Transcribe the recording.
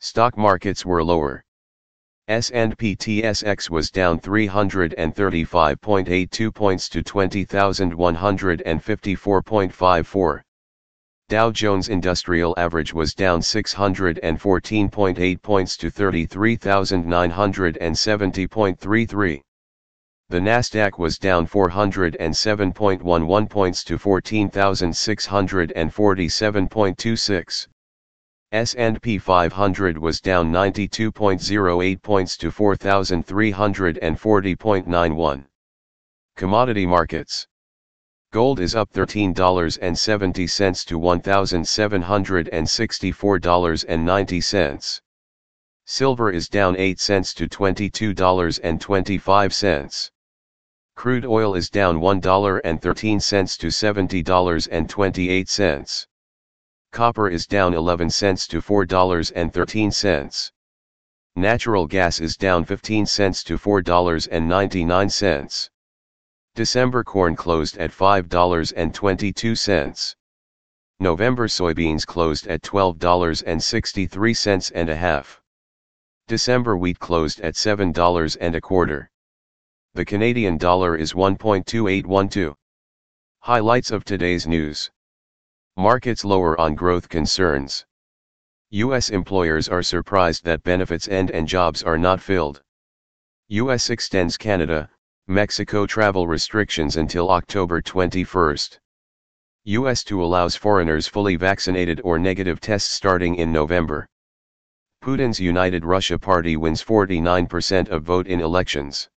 Stock markets were lower. S&P TSX was down 335.82 points to 20,154.54. Dow Jones Industrial Average was down 614.8 points to 33,970.33. The Nasdaq was down 407.11 points to 14,647.26. S&P 500 was down 92.08 points to 4,340.91. Commodity markets. Gold is up $13.70 to $1,764.90. Silver is down 8 cents to $22.25. Crude oil is down $1.13 to $70.28. Copper is down 11 cents to $4.13. Natural gas is down 15 cents to $4.99. December corn closed at $5.22. November soybeans closed at $12.63 and a half. December wheat closed at $7 and a quarter. The Canadian dollar is 1.2812. Highlights of today's news. Markets lower on growth concerns. U.S. employers are surprised that benefits end and jobs are not filled. U.S. extends Canada, Mexico travel restrictions until October 21. U.S. to allows foreigners fully vaccinated or negative tests starting in November. Putin's United Russia Party wins 49% of vote in elections.